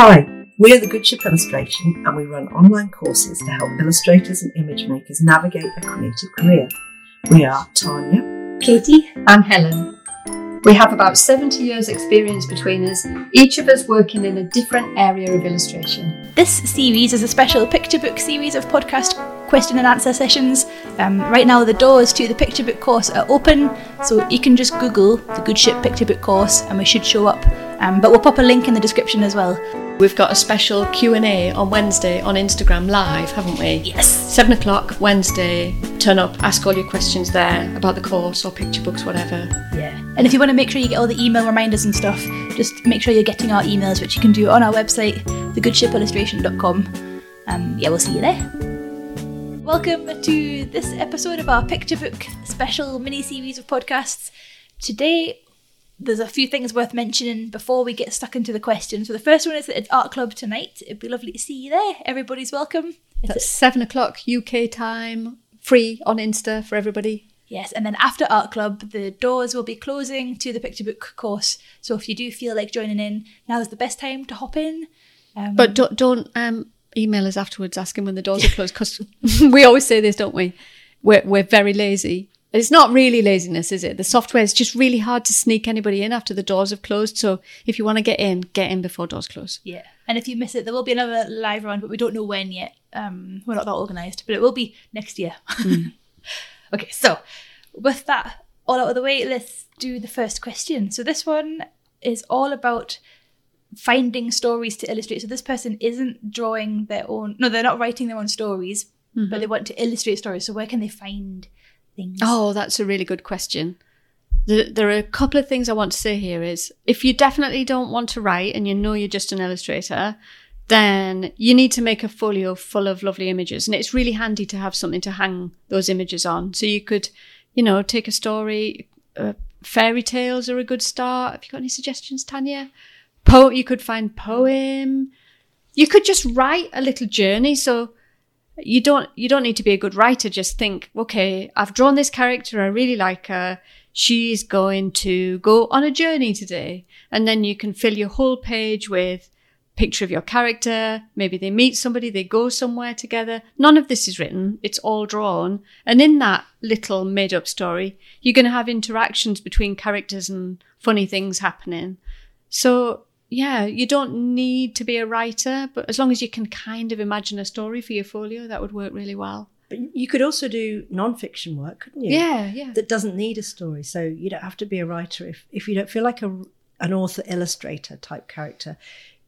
Hi, we are the Good Ship Illustration and we run online courses to help illustrators and image makers navigate a creative career. We are Tanya, Katie, and Helen. We have about 70 years' experience between us, each of us working in a different area of illustration. This series is a special picture book series of podcast question and answer sessions. Um, right now, the doors to the picture book course are open, so you can just Google the Good Ship Picture Book course and we should show up. Um, but we'll pop a link in the description as well. We've got a special Q&A on Wednesday on Instagram live, haven't we? Yes. 7 o'clock Wednesday. Turn up, ask all your questions there about the course or picture books, whatever. Yeah. And if you want to make sure you get all the email reminders and stuff, just make sure you're getting our emails, which you can do on our website, thegoodshipillustration.com. Um, yeah, we'll see you there. Welcome to this episode of our picture book special mini series of podcasts. Today, there's a few things worth mentioning before we get stuck into the questions. So the first one is that it's art club tonight. It'd be lovely to see you there. Everybody's welcome. It's That's 7 o'clock UK time, free on Insta for everybody. Yes, and then after art club, the doors will be closing to the picture book course. So if you do feel like joining in, now is the best time to hop in. Um, But don't, don't um, email us afterwards asking when the doors are closed because we always say this, don't we? We're, we're very lazy. It's not really laziness, is it? The software is just really hard to sneak anybody in after the doors have closed. So if you want to get in, get in before doors close. yeah, and if you miss it, there will be another live round, but we don't know when yet. Um, we're not that organised, but it will be next year. okay, so with that all out of the way, let's do the first question. So this one is all about finding stories to illustrate. So this person isn't drawing their own. No, they're not writing their own stories, but they want to illustrate stories. So where can they find things? Oh, that's a really good question. There, there are a couple of things I want to say here is if you definitely don't want to write and you know you're just an illustrator, then you need to make a folio full of lovely images. And it's really handy to have something to hang those images on. So you could, you know, take a story, uh, fairy tales are a good start. Have you got any suggestions, Tanya? Po- you could find poem. You could just write a little journey. So you don't you don't need to be a good writer. Just think okay i've drawn this character. I really like her. She's going to go on a journey today. And then you can fill your whole page with picture of your character. Maybe they meet somebody they go somewhere together. None of this is written. It's all drawn. And in that little made up story you're going to have interactions between characters and funny things happening. So yeah, you don't need to be a writer, but as long as you can kind of imagine a story for your folio, that would work really well. But you could also do non-fiction work, couldn't you? Yeah, yeah. That doesn't need a story. So you don't have to be a writer if, if you don't feel like a, an author illustrator type character.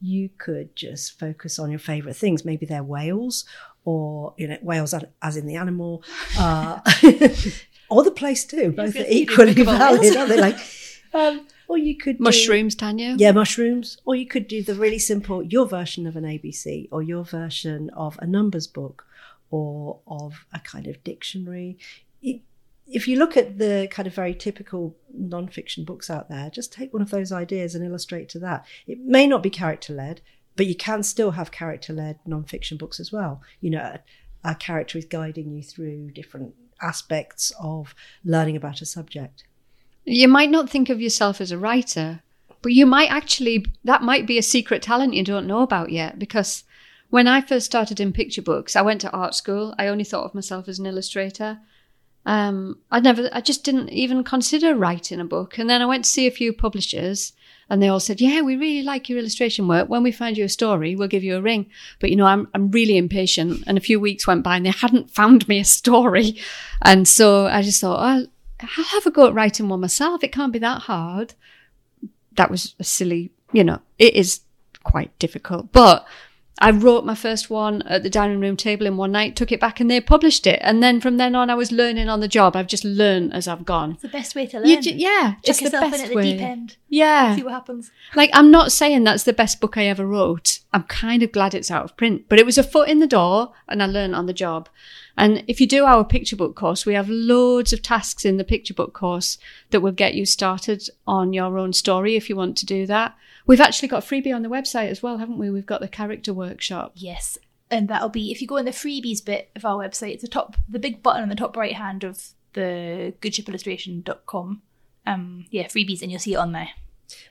You could just focus on your favourite things. Maybe they're whales, or you know, whales as- as in the animal, uh, or the place too. Both are equally valid, aren't they? Like, um, or you could do- Mushrooms, Tanya. yeah, mushrooms. Or you could do the really simple, your version of an ABC or your version of a numbers book or of a kind of dictionary. It- If you look at the kind of very typical non-fiction books out there, just take one of those ideas and illustrate to that. It may not be character led, but you can still have character led non-fiction books as well. You know, a, a character is guiding you through different aspects of learning about a subject. You might not think of yourself as a writer, but you might actually, that might be a secret talent you don't know about yet. Because when I first started in picture books, I went to art school. I only thought of myself as an illustrator. Um, I never, I just didn't even consider writing a book. And then I went to see a few publishers and they all said, yeah, we really like your illustration work. When we find you a story, we'll give you a ring. But you know, I'm, I'm really impatient. And a few weeks went by and they hadn't found me a story. And so I just thought, I'll, I'll have a go at writing one myself. It can't be that hard. That was a silly, you know, it is quite difficult, but I wrote my first one at the dining room table in one night, took it back and they published it. And then from then on, I was learning on the job. I've just learned as I've gone. It's the best way to learn. Ju- yeah, Chuck it's the yourself best in at the way. deep end. Yeah. See what happens. Like, I'm not saying that's the best book I ever wrote. I'm kind of glad it's out of print, but it was a foot in the door and I learned on the job. And if you do our picture book course, we have loads of tasks in the picture book course that will get you started on your own story if you want to do that. We've actually got a freebie on the website as well, haven't we? We've got the character workshop. Yes. And that'll be if you go in the freebies bit of our website, it's the top the big button on the top right hand of the goodshipillustration.com. Um yeah, freebies and you'll see it on there.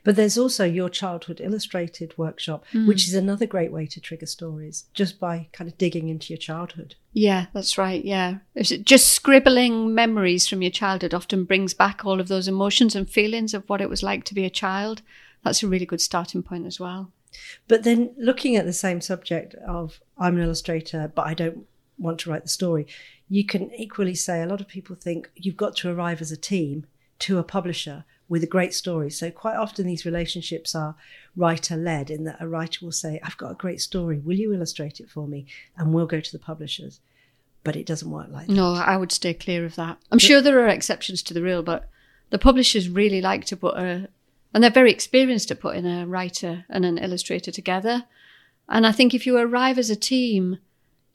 But there's also your childhood illustrated workshop, hmm. which is another great way to trigger stories just by kind of digging into your childhood. Yeah, that's right. Yeah. Just scribbling memories from your childhood often brings back all of those emotions and feelings of what it was like to be a child. That's a really good starting point as well. But then looking at the same subject of I'm an illustrator, but I don't want to write the story, you can equally say a lot of people think you've got to arrive as a team to a publisher with a great story. So quite often these relationships are writer led in that a writer will say, I've got a great story, will you illustrate it for me? And we'll go to the publishers. But it doesn't work like that. No, I would stay clear of that. I'm sure there are exceptions to the rule, but the publishers really like to put a, and they're very experienced at putting a writer and an illustrator together. And I think if you arrive as a team,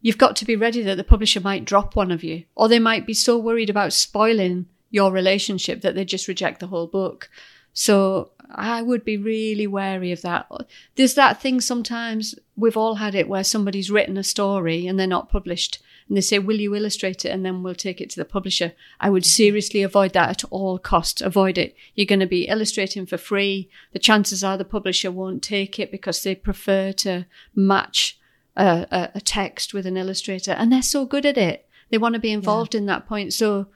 you've got to be ready that the publisher might drop one of you, or they might be so worried about spoiling your relationship that they just reject the whole book. So I would be really wary of that. There's that thing sometimes, we've all had it, where somebody's written a story and they're not published. And they say, Will you illustrate it? And then we'll take it to the publisher. I would seriously avoid that at all costs. Avoid it. You're going to be illustrating for free. The chances are the publisher won't take it because they prefer to match a, a, a text with an illustrator. And they're so good at it. They want to be involved in that point. So,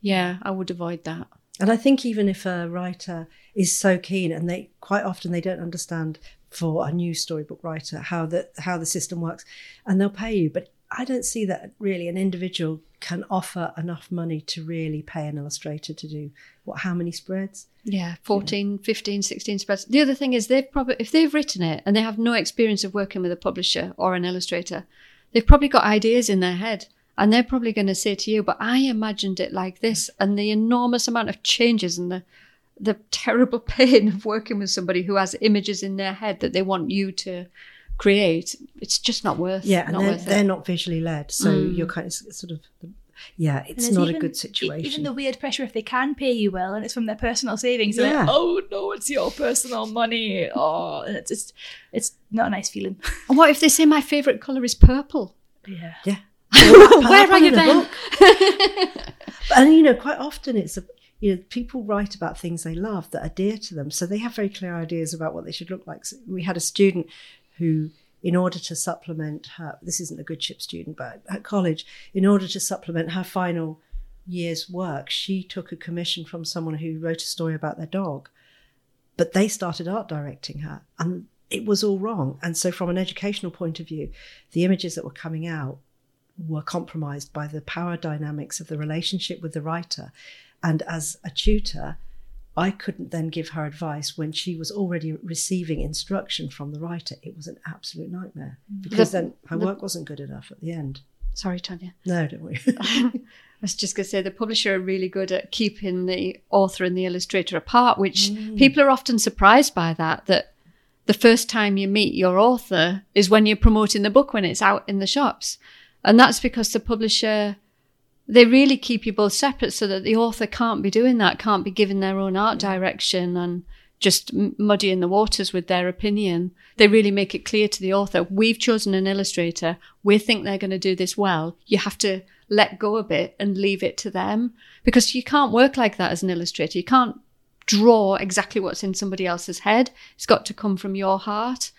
yeah, I would avoid that. And I think even if a writer is so keen, and they quite often they don't understand for a new storybook writer how the how the system works, and they'll pay you. But I don't see that really an individual can offer enough money to really pay an illustrator to do what how many spreads. Yeah, 14, 15, 16 spreads. The other thing is they've probably if they've written it and they have no experience of working with a publisher or an illustrator, they've probably got ideas in their head. And they're probably going to say to you, but I imagined it like this, and the enormous amount of changes and the the terrible pain of working with somebody who has images in their head that they want you to create. It's just not worth. Yeah, and not they're, worth they're it. not visually led, so Mm. you're kind of sort of yeah, it's there's not a good situation. Even the weird pressure if they can pay you well and it's from their personal savings. Yeah. Like, oh no, it's your personal money. Oh, and it's just, it's not a nice feeling. And what if they say my favorite color is purple? Yeah. yeah. Where are you then? and you know, quite often it's a you know people write about things they love that are dear to them, so they have very clear ideas about what they should look like. So we had a student who, in order to supplement her, this isn't a good ship student, but at college, in order to supplement her final year's work, she took a commission from someone who wrote a story about their dog, but they started art directing her, and it was all wrong. And so, from an educational point of view, the images that were coming out were compromised by the power dynamics of the relationship with the writer. And as a tutor, I couldn't then give her advice when she was already receiving instruction from the writer. It was an absolute nightmare mm. because The- then her the- work wasn't good enough at the end. Sorry, Tanya. No, don't worry. I was just going to say the publisher are really good at keeping the author and the illustrator apart, which mm. people are often surprised by that. That the first time you meet your author is when you're promoting the book when it's out in the shops, and that's because the publisher they really keep you both separate so that the author can't be doing that, can't be giving their own art direction and just muddying the waters with their opinion. They really make it clear to the author, we've chosen an illustrator. We think they're going to do this well. You have to let go a bit and leave it to them because you can't work like that as an illustrator. You can't draw exactly what's in somebody else's head. It's got to come from your heart.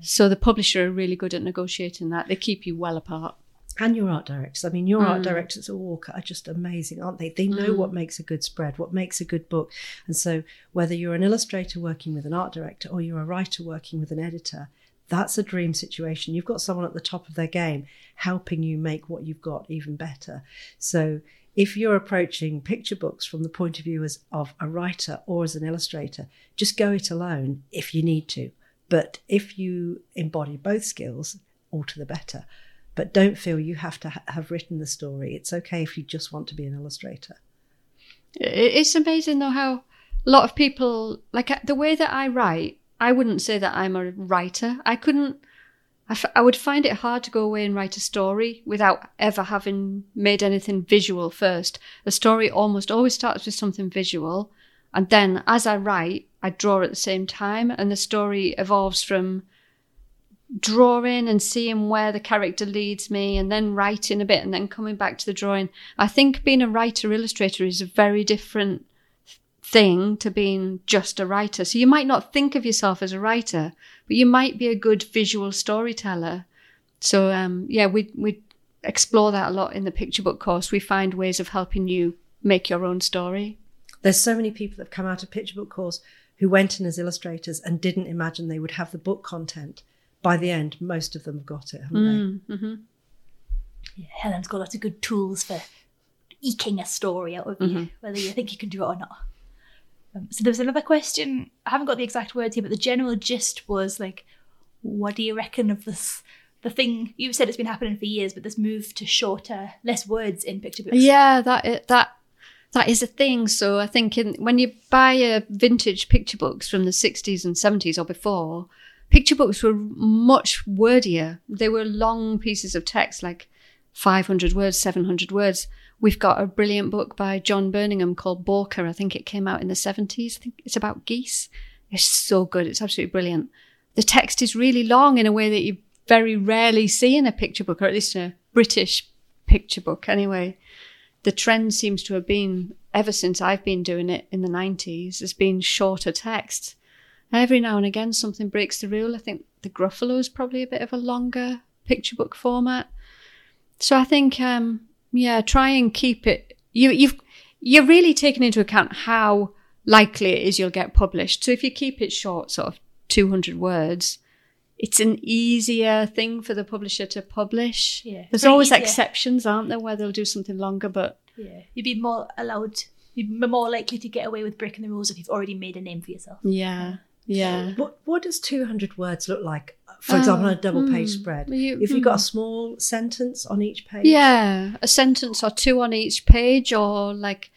So the publisher are really good at negotiating that. They keep you well apart. And your art directors. I mean, your Mm. art directors at Walker are just amazing, aren't they? They know what makes a good spread, what makes a good book. And so, whether you're an illustrator working with an art director or you're a writer working with an editor, that's a dream situation. You've got someone at the top of their game helping you make what you've got even better. So, if you're approaching picture books from the point of view as of a writer or as an illustrator, just go it alone if you need to. But if you embody both skills, all to the better. But don't feel you have to ha- have written the story. It's okay if you just want to be an illustrator. It's amazing though how a lot of people like uh, the way that I write. I wouldn't say that I'm a writer. I couldn't. I, f- I would find it hard to go away and write a story without ever having made anything visual first. A story almost always starts with something visual, and then as I write, I draw at the same time, and the story evolves from drawing and seeing where the character leads me and then writing a bit and then coming back to the drawing. I think being a writer illustrator is a very different thing to being just a writer. So you might not think of yourself as a writer, but you might be a good visual storyteller. So um, yeah, we we explore that a lot in the picture book course. We find ways of helping you make your own story. There's so many people that have come out of picture book course who went in as illustrators and didn't imagine they would have the book content. By the end, most of them have got it, haven't they? Mm-hmm. Yeah, Helen's got lots of good tools for eking a story out of you, Mm-hmm. whether you think you can do it or not. Um, so there was another question. I haven't got the exact words here, but the general gist was like, "What do you reckon of this?" The thing you've said it's been happening for years, but this move to shorter, less words in picture books. Yeah, that that that is a thing. So I think in, when you buy a vintage picture books from the 60s and 70s or before, picture books were much wordier. They were long pieces of text, like 500 words, 700 words. We've got a brilliant book by John Burningham called Borka. I think it came out in the 70s. I think it's about geese. It's so good. It's absolutely brilliant. The text is really long in a way that you very rarely see in a picture book, or at least in a British picture book anyway the trend seems to have been ever since I've been doing it in the 90s has been shorter text. Every now and again something breaks the rule. I think the Gruffalo is probably a bit of a longer picture book format. So I think um yeah, try and keep it you you've you're really taking into account how likely it is you'll get published. So if you keep it short, sort of 200 words, it's an easier thing for the publisher to publish. Yeah, There's always easier. exceptions, aren't there, where they'll do something longer, but Yeah, you'd be more allowed, you'd be more likely to get away with breaking the rules if you've already made a name for yourself. yeah, yeah. What what does 200 words look like? For example, on a double page hmm. spread. You- if you've got a small sentence on each page. Yeah, a sentence or two on each page, or like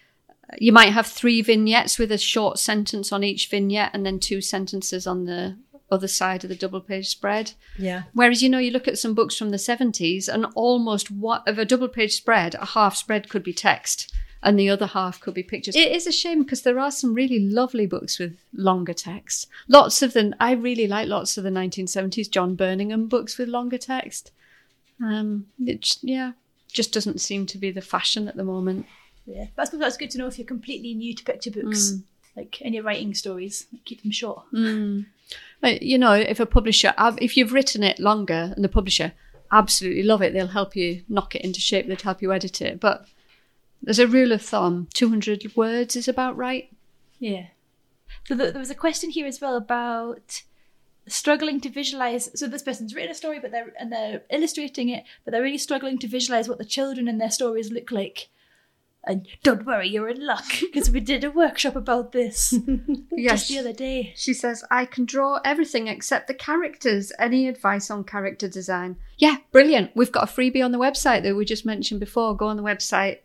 you might have three vignettes with a short sentence on each vignette and then two sentences on the other side of the double page spread. Yeah. Whereas, you know, you look at some books from the 70s and almost what of a double page spread, a half spread could be text and the other half could be pictures. It is a shame because there are some really lovely books with longer text. Lots of them, I really like lots of the 1970s John Burningham books with longer text. Um, it, yeah, just doesn't seem to be the fashion at the moment. Yeah, but I suppose that's good to know if you're completely new to picture books, like and you're writing stories, keep them short. But, you know, if a publisher, if you've written it longer and the publisher absolutely love it, they'll help you knock it into shape, they'd help you edit it. But there's a rule of thumb 200 words is about right. Yeah. So th- there was a question here as well about struggling to visualize. So this person's written a story, but they're and they're illustrating it, but they're really struggling to visualize what the children in their stories look like. And don't worry, you're in luck because we did a workshop about this just the other day. She says, I can draw everything except the characters. Any advice on character design? Yeah, brilliant. We've got a freebie on the website that we just mentioned before. Go on the website,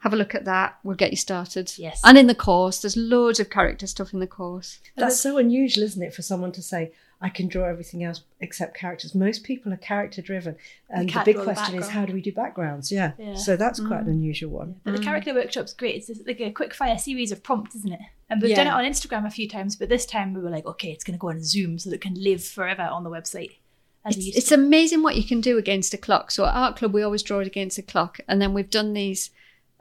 have a look at that. We'll get you started. Yes. And in the course, there's loads of character stuff in the course. That's so unusual, isn't it, for someone to say, I can draw everything else except characters. Most people are character driven. And the big draw the question is, how do we do backgrounds? Yeah. Yeah. So that's quite an mm. unusual one. But the mm. character workshop's great. It's like a quick fire series of prompts, isn't it? And we've Yeah. done it on Instagram a few times, but this time we were like, okay, it's going to go on Zoom so that it can live forever on the website. It's, it's amazing what you can do against a clock. So at Art Club, we always draw it against a clock. And then we've done these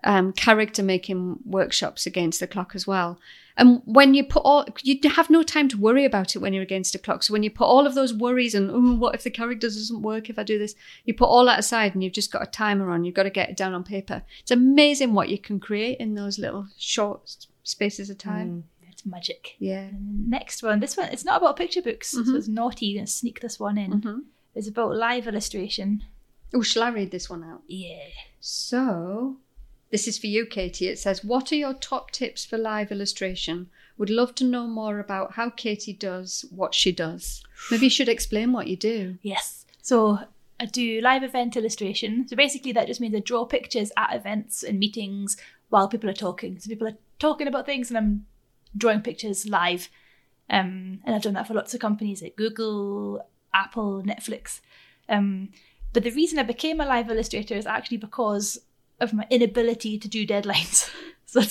um, character making workshops against the clock as well. And when you put all, you have no time to worry about it when you're against a clock. So when you put all of those worries and, oh, what if the character doesn't work if I do this? You put all that aside and you've just got a timer on. You've got to get it down on paper. It's amazing what you can create in those little short spaces of time. It's magic. Yeah. Next one. This one, it's not about picture books, Mm-hmm. so it's naughty. Gonna sneak this one in. It's about live illustration. Oh, shall I read this one out? Yeah. So, this is for you, Katie. It says, What are your top tips for live illustration? Would love to know more about how Katie does what she does. Maybe you should explain what you do. Yes. So I do live event illustration. So basically, that just means I draw pictures at events and meetings while people are talking. So people are talking about things, and I'm drawing pictures live. Um, and I've done that for lots of companies like Google, Apple, Netflix. Um, but the reason I became a live illustrator is actually because of my inability to do deadlines. so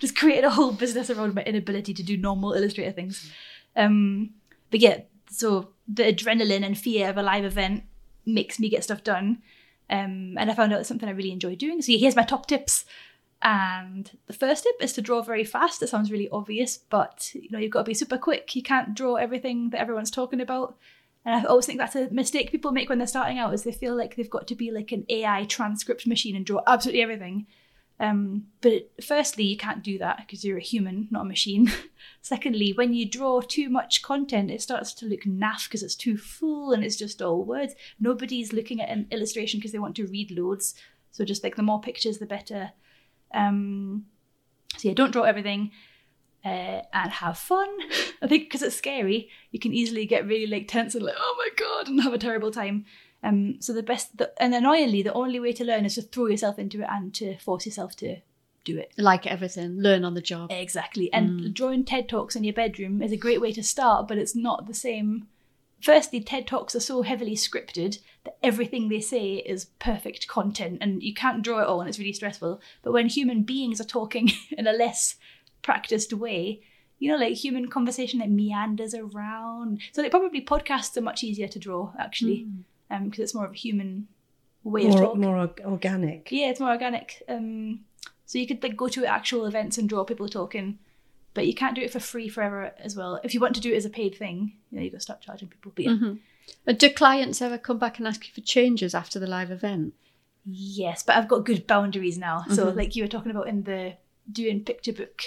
just created a whole business around my inability to do normal illustrator things. Um, but yeah, so the adrenaline and fear of a live event makes me get stuff done. Um, and I found out it's something I really enjoy doing. So yeah, here's my top tips. And the first tip is to draw very fast. It sounds really obvious, but you know you've got to be super quick. You can't draw everything that everyone's talking about. And I always think that's a mistake people make when they're starting out is they feel like they've got to be like an AI transcript machine and draw absolutely everything. Um, but firstly, you can't do that because you're a human, not a machine. Secondly, when you draw too much content, it starts to look naff because it's too full and it's just all words. Nobody's looking at an illustration because they want to read loads. So just like the more pictures, the better. Um, so yeah, don't draw everything uh, and have fun. I think because it's scary, you can easily get really like tense and like, oh my god, and have a terrible time. Um, so the best, the, and annoyingly, the only way to learn is to throw yourself into it and to force yourself to do it. Like everything, learn on the job. Exactly. And drawing TED Talks in your bedroom is a great way to start, but it's not the same. Firstly, TED Talks are so heavily scripted that everything they say is perfect content and you can't draw it all and it's really stressful. But when human beings are talking in a less practiced way, you know, like human conversation that meanders around. So, like, probably podcasts are much easier to draw actually, um, because it's more of a human way of More, more organic. Yeah, it's more organic. Um, so you could like go to actual events and draw people talking, but you can't do it for free forever as well. If you want to do it as a paid thing, you know, you got to start charging people. But yeah, Uh, Do clients ever come back and ask you for changes after the live event? yes, but I've got good boundaries now. So like you were talking about in the doing picture book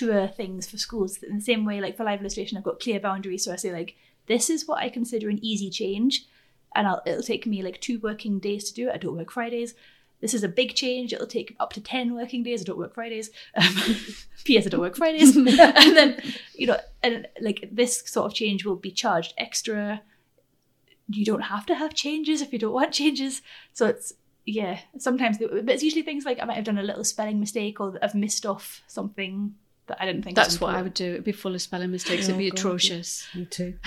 tour things for schools, in the same way, like for live illustration, I've got clear boundaries. So I say like, this is what I consider an easy change, and I'll, it'll take me like two working days to do it. I don't work Fridays. This is a big change. It'll take up to 10 working days. I don't work Fridays. Um, P.S. I don't work Fridays. and then, you know, and like this sort of change will be charged extra. You don't have to have changes if you don't want changes. So it's, yeah, sometimes, but it's usually things like I might have done a little spelling mistake or I've missed off something that I didn't think That's what I would do. It'd be full of spelling mistakes. It'd Oh, be God, atrocious. Me too.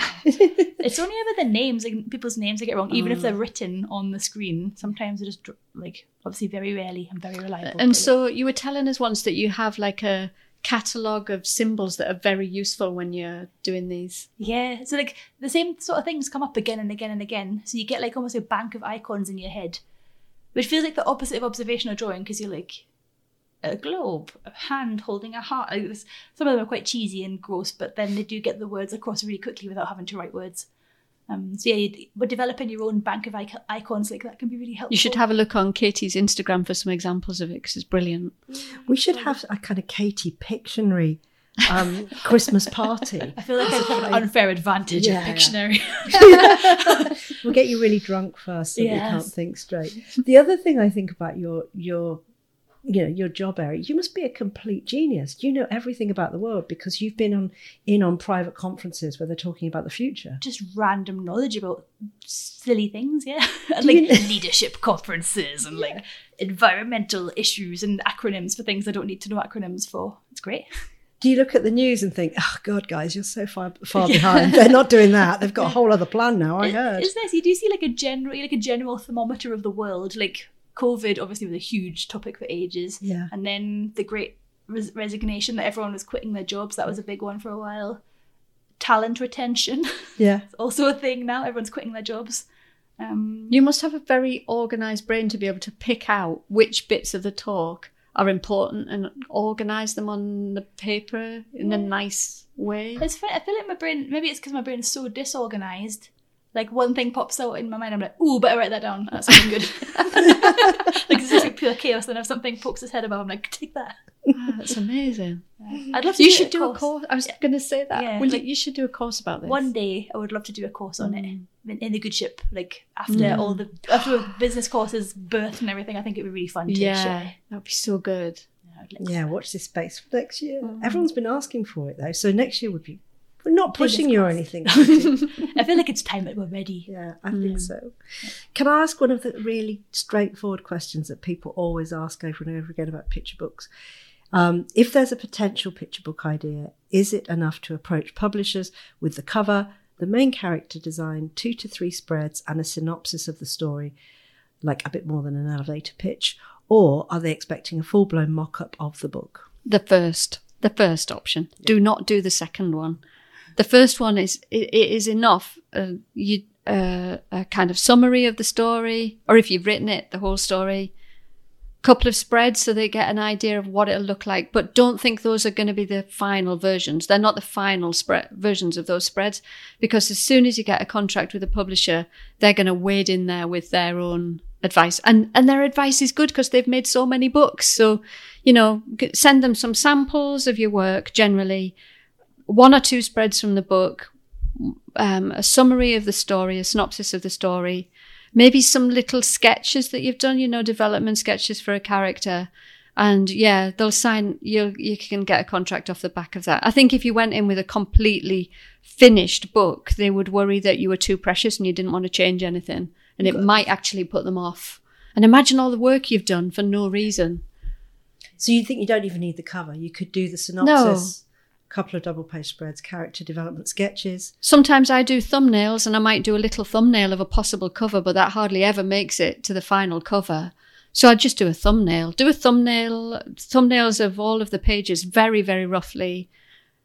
It's only ever the names, like people's names I get wrong, even if Mm. they're written on the screen. Sometimes they're just like, obviously, very rarely and very reliable. And but, so you were telling us once that you have like a catalogue of symbols that are very useful when you're doing these. Yeah, so like the same sort of things come up again and again and again. So you get like almost a bank of icons in your head, which feels like the opposite of observational drawing because you're like a globe, a hand holding a heart. Like, there's- Some of them are quite cheesy and gross, but then they do get the words across really quickly without having to write words. Um, so yeah, you, but developing your own bank of icons like that can be really helpful. You should have a look on Katie's Instagram for some examples of it because it's brilliant. We should have a kind of Katie Pictionary um, Christmas party. I feel like I have an unfair advantage Yeah, of Pictionary. We'll get you really drunk first so that you can't think straight. The other thing I think about your your you know your job area, you must be a complete genius. You know everything about the world because you've been on in on private conferences where they're talking about the future. just random knowledge about silly things, yeah. like you- leadership conferences and like environmental issues and acronyms for things I don't need to know acronyms for. It's great. Do you look at the news and think, "Oh God, guys, you're so far far behind. They're not doing that. They've got a whole other plan now." I heard. It's nice. You do see like a general like a general thermometer of the world. Like COVID obviously was a huge topic for ages. Yeah. And then the great res- resignation that everyone was quitting their jobs, that was a big one for a while. Talent retention, Yeah. also a thing now. Everyone's quitting their jobs. Um, You must have a very organised brain to be able to pick out which bits of the talk are important and organise them on the paper in a nice way. It's funny. I feel like my brain. Maybe it's because my brain's so disorganized. Like one thing pops out in my mind, I'm like, "Ooh, better write that down. That's something good." like this is like pure chaos. Then if something pokes its head above, I'm like, "Take that." Ah, that's amazing. I'd love to. You do should a do a course. I was going to say that. Yeah, like- you, you should do a course about this. One day, I would love to do a course on it Mm. in, in the good ship. Like after all the after the business courses birth and everything, I think it'd be really fun to Yeah, share. that'd be so good. Yeah, I'd like to- Yeah, watch this space for next year. Everyone's been asking for it though, so next year would be. We're not pushing you or anything. I feel like it's time that we're ready. yeah, I think so. Can I ask one of the really straightforward questions that people always ask over and over again about picture books? Um, if there's a potential picture book idea, is it enough to approach publishers with the cover, the main character design, two to three spreads, and a synopsis of the story, like a bit more than an elevator pitch? Or are they expecting a full blown mock up of the book? The first, the first option. Do not do the second one. The first one is it, it is enough. Uh, you uh, a kind of summary of the story, or if you've written it, the whole story. A couple of spreads so they get an idea of what it'll look like. But don't think those are going to be the final versions. They're not the final spread versions of those spreads because as soon as you get a contract with a publisher, they're going to wade in there with their own advice. And, and their advice is good because they've made so many books. So, you know, send them some samples of your work generally, one or two spreads from the book, um, a summary of the story, a synopsis of the story, maybe some little sketches that you've done, you know, development sketches for a character. And yeah, they'll sign, you you can get a contract off the back of that. I think if you went in with a completely finished book, they would worry that you were too precious and you didn't want to change anything. And it might actually put them off. And imagine all the work you've done for no reason. So you think you don't even need the cover? You could do the synopsis, couple of double page spreads, character development sketches. Sometimes I do thumbnails and I might do a little thumbnail of a possible cover, but that hardly ever makes it to the final cover. So I'd just do a thumbnail. Do a thumbnail, thumbnails of all of the pages very, very roughly,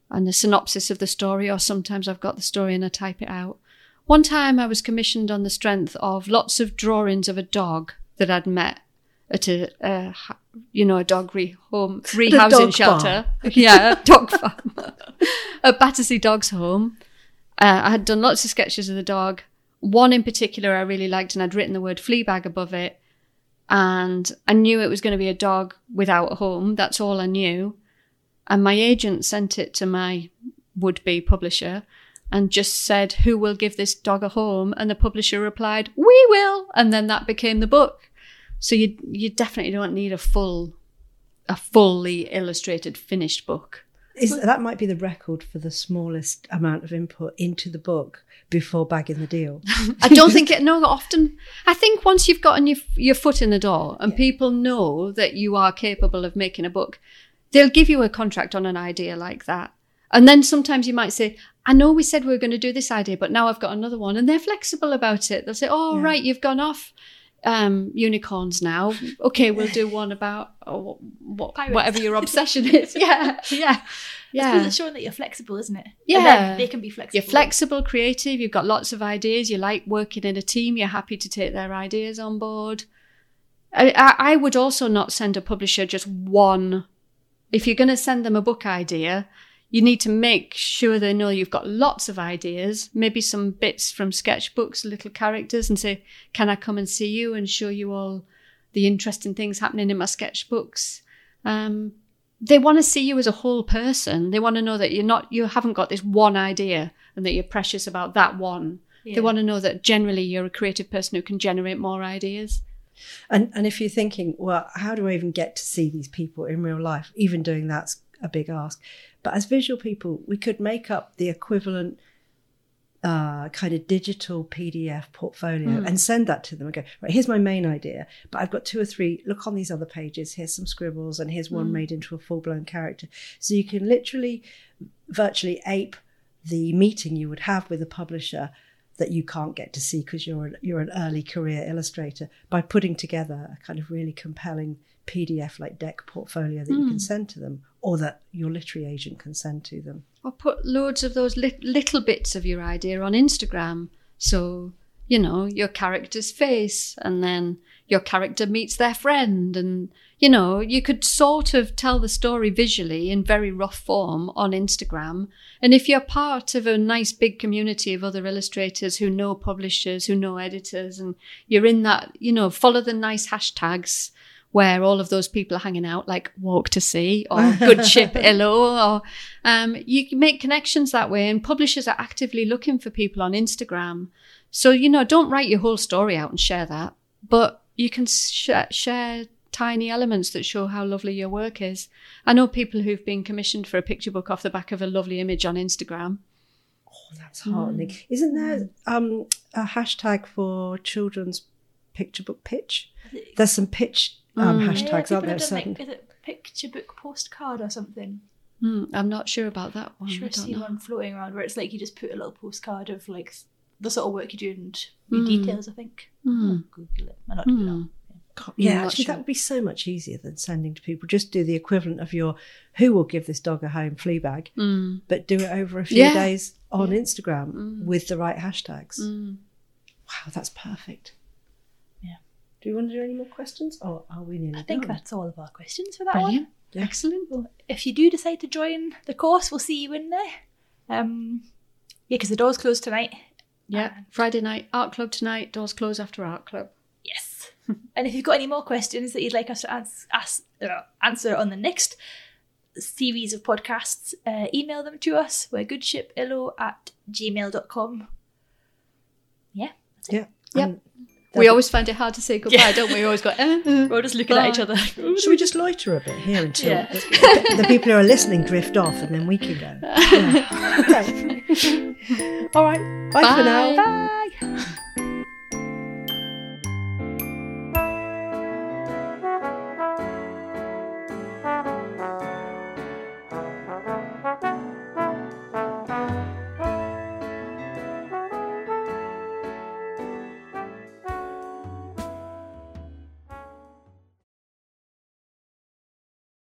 and a synopsis of the story, or sometimes I've got the story and I type it out. One time I was commissioned on the strength of lots of drawings of a dog that I'd met at a, a you know, a dog re- home, rehousing dog shelter. yeah, a dog farm. a Battersea Dogs Home. Uh, I had done lots of sketches of the dog. One in particular I really liked, and I'd written the word Fleabag above it. And I knew it was going to be a dog without a home. That's all I knew. And my agent sent it to my would be publisher and just said, Who will give this dog a home? And the publisher replied, We will. And then that became the book. So you you definitely don't need a full a fully illustrated finished book. Is, that might be the record for the smallest amount of input into the book before bagging the deal. I don't think it. No, often I think once you've gotten your your foot in the door and people know that you are capable of making a book, they'll give you a contract on an idea like that. And then sometimes you might say, I know we said we were going to do this idea, but now I've got another one. And they're flexible about it. They'll say, Oh, Yeah. right, you've gone off um, unicorns now. Okay, we'll do one about oh, what, Pirates. whatever your obsession is. Yeah, yeah, Yeah. It's showing that you're flexible, isn't it? Yeah. They can be flexible. You're flexible, creative, you've got lots of ideas, you like working in a team, you're happy to take their ideas on board. I, I would also not send a publisher just one. If you're going to send them a book idea, you need to make sure they know you've got lots of ideas, maybe some bits from sketchbooks, little characters, and say, Can I come and see you and show you all the interesting things happening in my sketchbooks? Um, they want to see you as a whole person. They want to know that you're not, you haven't got this one idea and that you're precious about that one. Yeah. They want to know that generally you're a creative person who can generate more ideas. And and if you're thinking, well, how do I even get to see these people in real life? Even doing that's a big ask. But as visual people, we could make up the equivalent uh, kind of digital PDF portfolio and send that to them and go, right, here's my main idea, but I've got two or three, look on these other pages, here's some scribbles, and here's one made into a full blown character. So you can literally virtually ape the meeting you would have with a publisher that you can't get to see because you're an, you're an early career illustrator by putting together a kind of really compelling PDF like deck portfolio that you can hmm. send to them or that your literary agent can send to them. Or put loads of those lit- little bits of your idea on Instagram. So, you know, your character's face and then your character meets their friend. And, you know, you could sort of tell the story visually in very rough form on Instagram. And if you're part of a nice big community of other illustrators who know publishers, who know editors, and you're in that, you know, follow the nice hashtags where all of those people are hanging out, like Walk to Sea or Good Ship Illo, or um, you can make connections that way. And publishers are actively looking for people on Instagram. So, you know, don't write your whole story out and share that, but you can sh- share tiny elements that show how lovely your work is. I know people who've been commissioned for a picture book off the back of a lovely image on Instagram. Oh, that's heartening. Isn't there um, a hashtag for children's picture book pitch? There's some pitch um, Yeah, hashtags, people aren't there? have done, Certain- like, is it picture book postcard or something? Hmm, I'm not sure about that one. I'm sure I I've know. one floating around where it's like you just put a little postcard of like the sort of work you do and your Mm. details. I think. Hmm. Google it. I not do Hmm. that. God, I'm yeah, actually, sure. that would be so much easier than sending to people. Just do the equivalent of your "Who will give this dog a home?" Fleabag, Hmm. but do it over a few Yeah. days on Yeah. Instagram Mm. with the right hashtags. Hmm. Wow, that's perfect. Do we want to do any more questions, or are we nearly I think done? that's all of our questions for that one. Yeah. Excellent. If you do decide to join the course, we'll see you in there. Um, yeah, because the doors close tonight. Yeah. Friday night, art club tonight, doors close after art club. Yes. and if you've got any more questions that you'd like us to ans- ask, uh, answer on the next series of podcasts, uh, email them to us. We're goodshipillo at gmail.com. Yeah. Yeah. Yep. And We always find it hard to say goodbye, don't we? We always go, eh, eh. We're all just looking at each other. Should we just loiter a bit here until Yeah. the, the people who are listening drift off, and then we can go? Yeah. Okay. All right. Bye, for now. Bye. Bye.